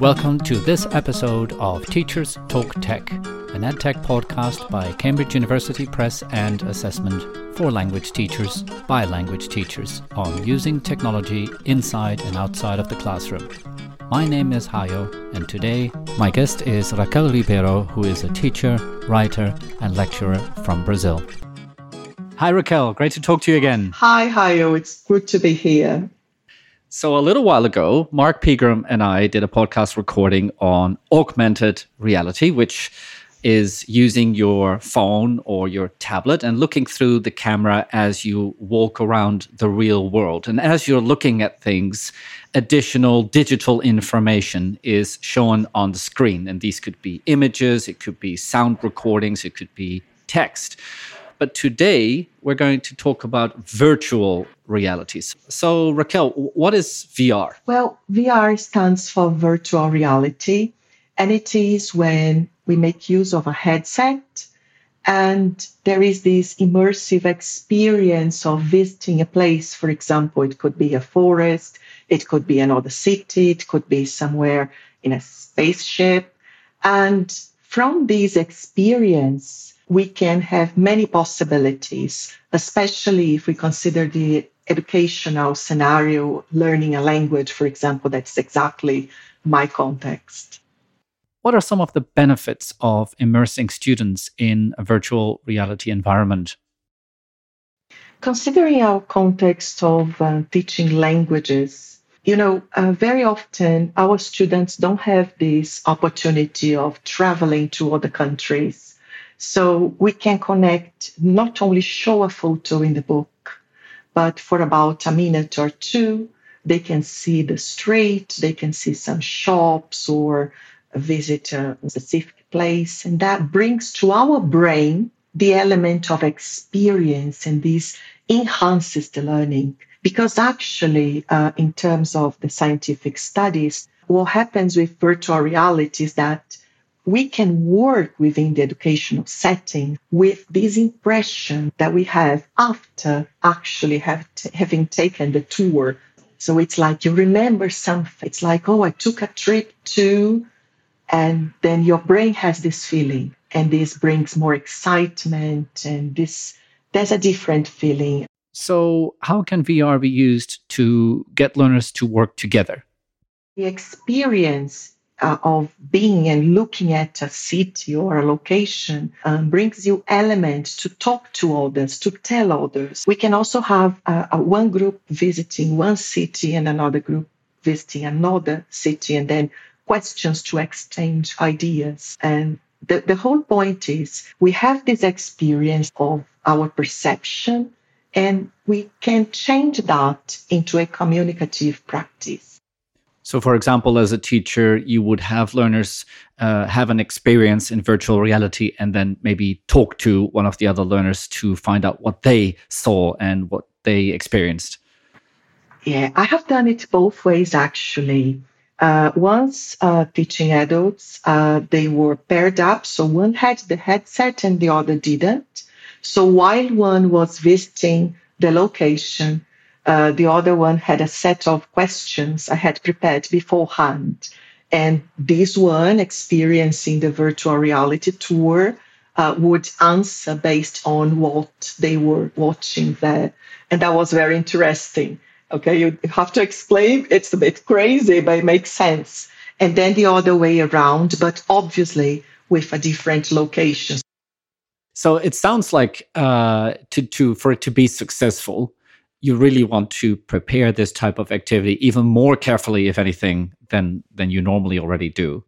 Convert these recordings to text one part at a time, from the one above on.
Welcome to this episode of Teachers Talk Tech, an EdTech podcast by Cambridge University Press and Assessment for language teachers by language teachers on using technology inside and outside of the classroom. My name is Hayo, and today my guest is Raquel Ribeiro, who is a teacher, writer, and lecturer from Brazil. Hi, Raquel. Great to talk to you again. Hi, Hayo. It's good to be here. So, a little while ago, Mark Pegrum and I did a podcast recording on augmented reality, which is using your phone or your tablet and looking through the camera as you walk around the real world. And as you're looking at things, additional digital information is shown on the screen. And these could be images, it could be sound recordings, it could be text. But today we're going to talk about virtual realities. So, Raquel, what is VR? Well, VR stands for virtual reality, and it is when we make use of a headset and there is this immersive experience of visiting a place. For example, it could be a forest, it could be another city, it could be somewhere in a spaceship. And from this experience, we can have many possibilities, especially if we consider the educational scenario, learning a language, for example, that's exactly my context. What are some of the benefits of immersing students in a virtual reality environment? Considering our context of uh, teaching languages, you know, uh, very often our students don't have this opportunity of traveling to other countries so we can connect, not only show a photo in the book, but for about a minute or two, they can see the street, they can see some shops or visit a specific place. And that brings to our brain the element of experience and this enhances the learning. Because actually, uh, in terms of the scientific studies, what happens with virtual reality is that we can work within the educational setting with this impression that we have after actually have t- having taken the tour. So it's like you remember something. It's like, oh, I took a trip to, and then your brain has this feeling, and this brings more excitement, and this there's a different feeling. So, how can VR be used to get learners to work together? The experience uh, of being and looking at a city or a location um, brings you elements to talk to others, to tell others. We can also have uh, a one group visiting one city and another group visiting another city, and then questions to exchange ideas. And the, the whole point is we have this experience of our perception, and we can change that into a communicative practice. So, for example, as a teacher, you would have learners uh, have an experience in virtual reality and then maybe talk to one of the other learners to find out what they saw and what they experienced. Yeah, I have done it both ways actually. Uh, once uh, teaching adults, uh, they were paired up. So one had the headset and the other didn't. So while one was visiting the location, uh, the other one had a set of questions I had prepared beforehand. And this one, experiencing the virtual reality tour, uh, would answer based on what they were watching there. And that was very interesting. Okay, you have to explain. It's a bit crazy, but it makes sense. And then the other way around, but obviously with a different location. So it sounds like uh, to, to for it to be successful, you really want to prepare this type of activity even more carefully, if anything, than than you normally already do.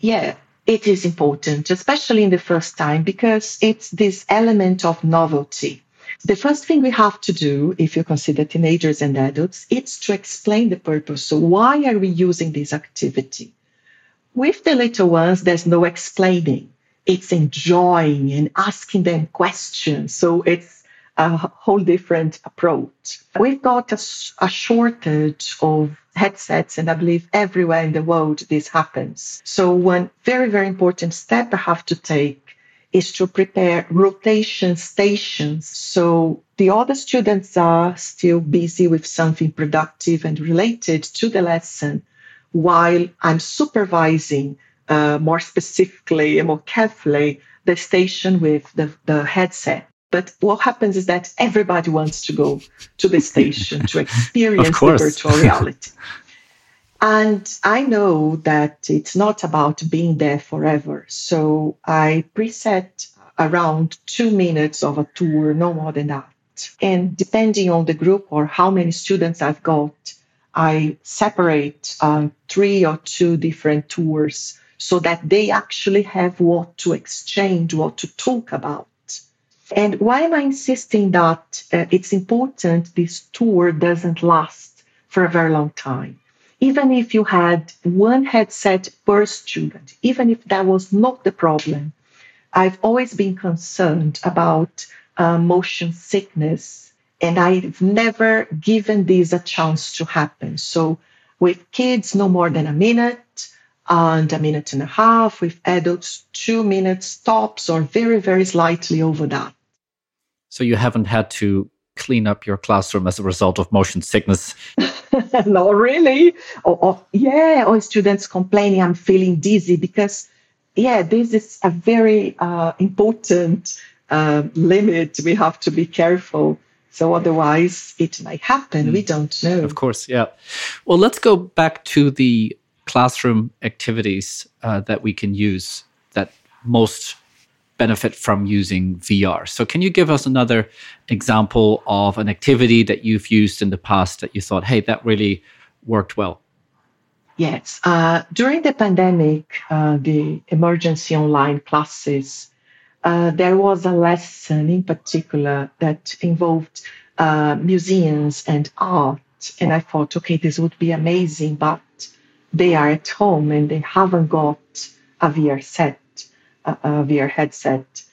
Yeah, it is important, especially in the first time, because it's this element of novelty. The first thing we have to do, if you consider teenagers and adults, it's to explain the purpose. So why are we using this activity? With the little ones, there's no explaining. It's enjoying and asking them questions. So it's a whole different approach. We've got a, a, shortage of headsets, and I believe everywhere in the world this happens. So, one very, very important step I have to take is to prepare rotation stations. So, the other students are still busy with something productive and related to the lesson while I'm supervising uh, more specifically and more carefully the station with the, the headset. But what happens is that everybody wants to go to the station to experience the virtual reality. And I know that it's not about being there forever. So I preset around two minutes of a tour, no more than that. And depending on the group or how many students I've got, I separate um, three or two different tours so that they actually have what to exchange, what to talk about. And why am I insisting that uh, it's important this tour doesn't last for a very long time? even if you had one headset per student, even if that was not the problem, I've always been concerned about uh, motion sickness, and I've never given this a chance to happen. So, with kids, no more than a minute and a minute and a half, with adults, two minutes tops, or very, very slightly over that. So, you haven't had to clean up your classroom as a result of motion sickness? Not really. Or, or, yeah, or students complaining, I'm feeling dizzy because, yeah, this is a very uh, important uh, limit. We have to be careful. So otherwise, it might happen. Mm. We don't know. Of course, yeah. Well, let's go back to the classroom activities uh, that we can use that most benefit from using VR. So, can you give us another example of an activity that you've used in the past that you thought, hey, that really worked well? Yes. Uh, during the pandemic, uh, the emergency online classes, uh, there was a lesson in particular that involved uh, museums and art. And I thought, okay, this would be amazing, but they are at home and they haven't got a VR set uh, VR headset.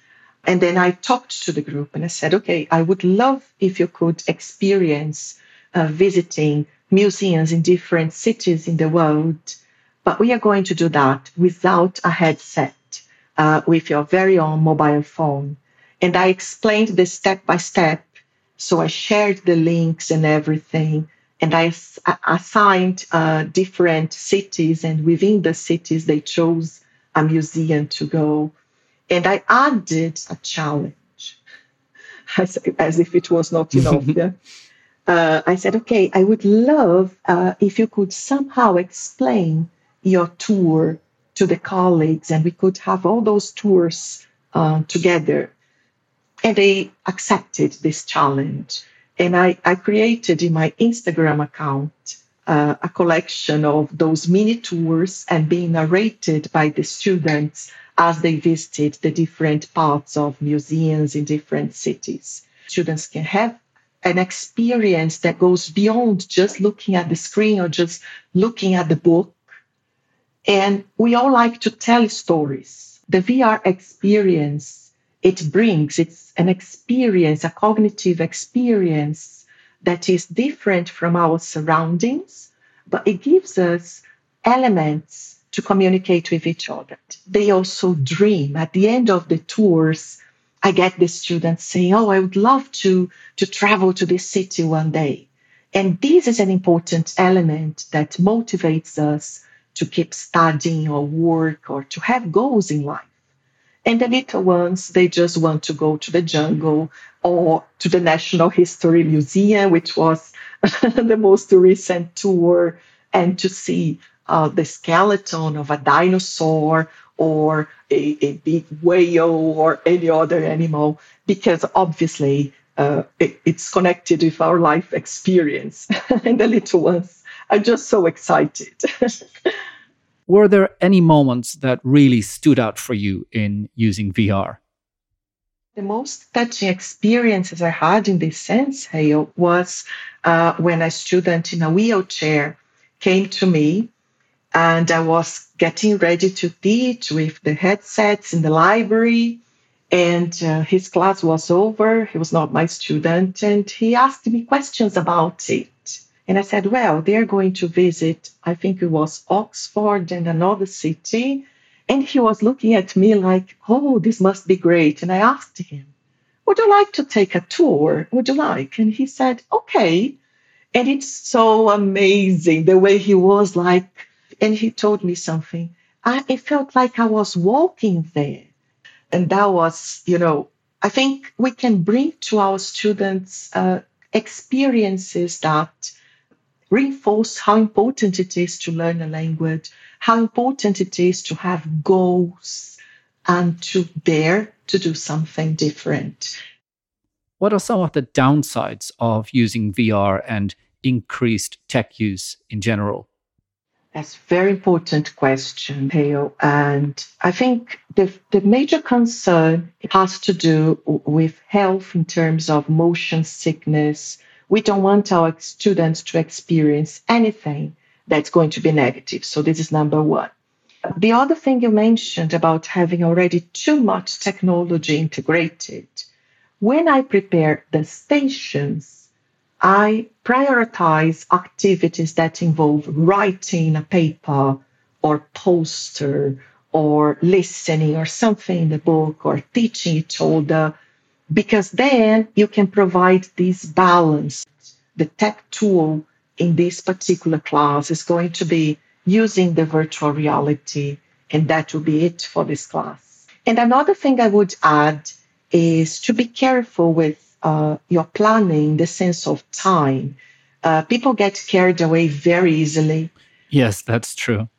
And then I talked to the group and I said, okay, I would love if you could experience uh, visiting museums in different cities in the world, but we are going to do that without a headset, uh, with your very own mobile phone. And I explained this step by step. So I shared the links and everything. And I assigned uh, different cities, and within the cities, they chose a museum to go. And I added a challenge as, as if it was not enough. yeah. Uh, I said, okay, I would love uh, if you could somehow explain your tour to the colleagues and we could have all those tours uh, together. And they accepted this challenge. And I, I created in my Instagram account uh, a collection of those mini tours and being narrated by the students as they visited the different parts of museums in different cities. Students can have an experience that goes beyond just looking at the screen or just looking at the book. And we all like to tell stories. The VR experience it brings, it's an experience, a cognitive experience that is different from our surroundings, but it gives us elements to communicate with each other. They also dream. At the end of the tours, I get the students saying, Oh, I would love to, to travel to this city one day. And this is an important element that motivates us to keep studying or work or to have goals in life. And the little ones, they just want to go to the jungle or to the National History Museum, which was the most recent tour, and to see uh, the skeleton of a dinosaur or a, a, big whale or any other animal, because obviously uh, it, it's connected with our life experience. and the little ones are just so excited. Were there any moments that really stood out for you in using VR? The most touching experiences I had in this sense, Hayo, was uh, when a student in a wheelchair came to me and I was getting ready to teach with the headsets in the library. And uh, his class was over. He was not my student. And he asked me questions about it. And I said, well, they're going to visit, I think it was Oxford and another city. And he was looking at me like, oh, this must be great. And I asked him, would you like to take a tour? Would you like? And he said, okay. And it's so amazing the way he was like, and he told me something. I, it felt like I was walking there. And that was, you know, I think we can bring to our students uh, experiences that reinforce how important it is to learn a language, how important it is to have goals and to dare to do something different. What are some of the downsides of using VR and increased tech use in general? That's a very important question, Hayo. And I think the, the major concern has to do with health in terms of motion sickness. We don't want our students to experience anything that's going to be negative. So this is number one. The other thing you mentioned about having already too much technology integrated. When I prepare the stations, I prioritize activities that involve writing a paper or poster or listening or something in the book or teaching each other because then you can provide this balance. The tech tool in this particular class is going to be using the virtual reality, and that will be it for this class. And another thing I would add is to be careful with uh, your planning, the sense of time. Uh, people get carried away very easily. Yes, that's true.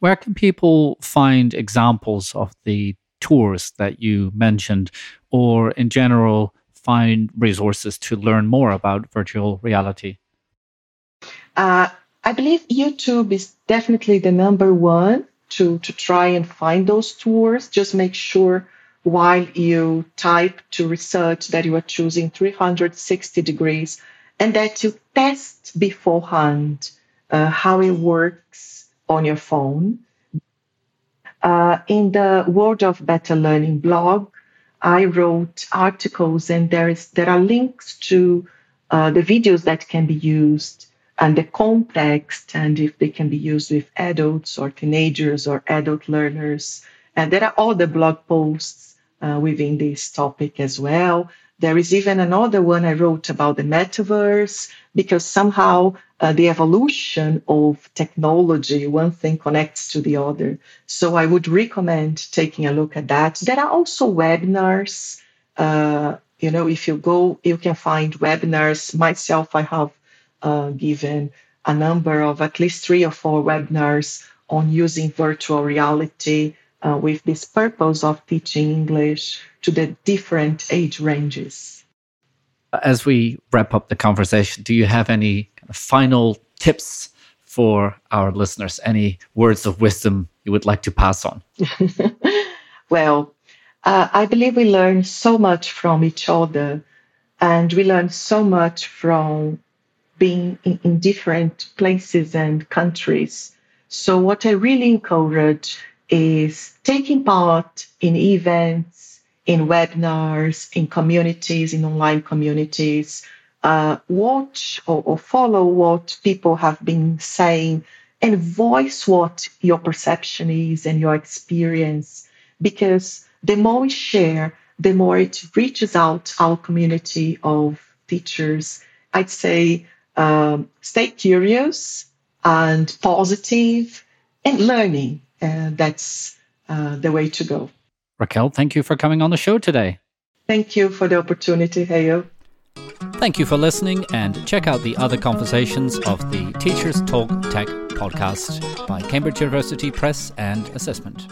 Where can people find examples of the tours that you mentioned, or in general, find resources to learn more about virtual reality? Uh, I believe YouTube is definitely the number one to, to try and find those tours. Just make sure while you type to research that you are choosing 360 degrees and that you test beforehand uh, how it works on your phone. Uh, in the World of Better Learning blog, I wrote articles and there is there are links to uh, the videos that can be used and the context and if they can be used with adults or teenagers or adult learners. And there are all the blog posts uh, within this topic as well. There is even another one I wrote about the metaverse because somehow uh, the evolution of technology, one thing connects to the other. So I would recommend taking a look at that. There are also webinars. Uh, you know, if you go, you can find webinars. Myself, I have uh, given a number of at least three or four webinars on using virtual reality uh, with this purpose of teaching English to the different age ranges. As we wrap up the conversation, do you have any final tips for our listeners? Any words of wisdom you would like to pass on? well, uh, I believe we learn so much from each other, and we learn so much from being in, in different places and countries. So, what I really encourage is taking part in events, in webinars, in communities, in online communities. Uh, watch or, or follow what people have been saying and voice what your perception is and your experience because the more we share, the more it reaches out our community of teachers. I'd say um, stay curious and positive and learning. And that's uh, the way to go. Raquel, thank you for coming on the show today. Thank you for the opportunity, Hayo. Thank you for listening and check out the other conversations of the Teachers Talk Tech podcast by Cambridge University Press and Assessment.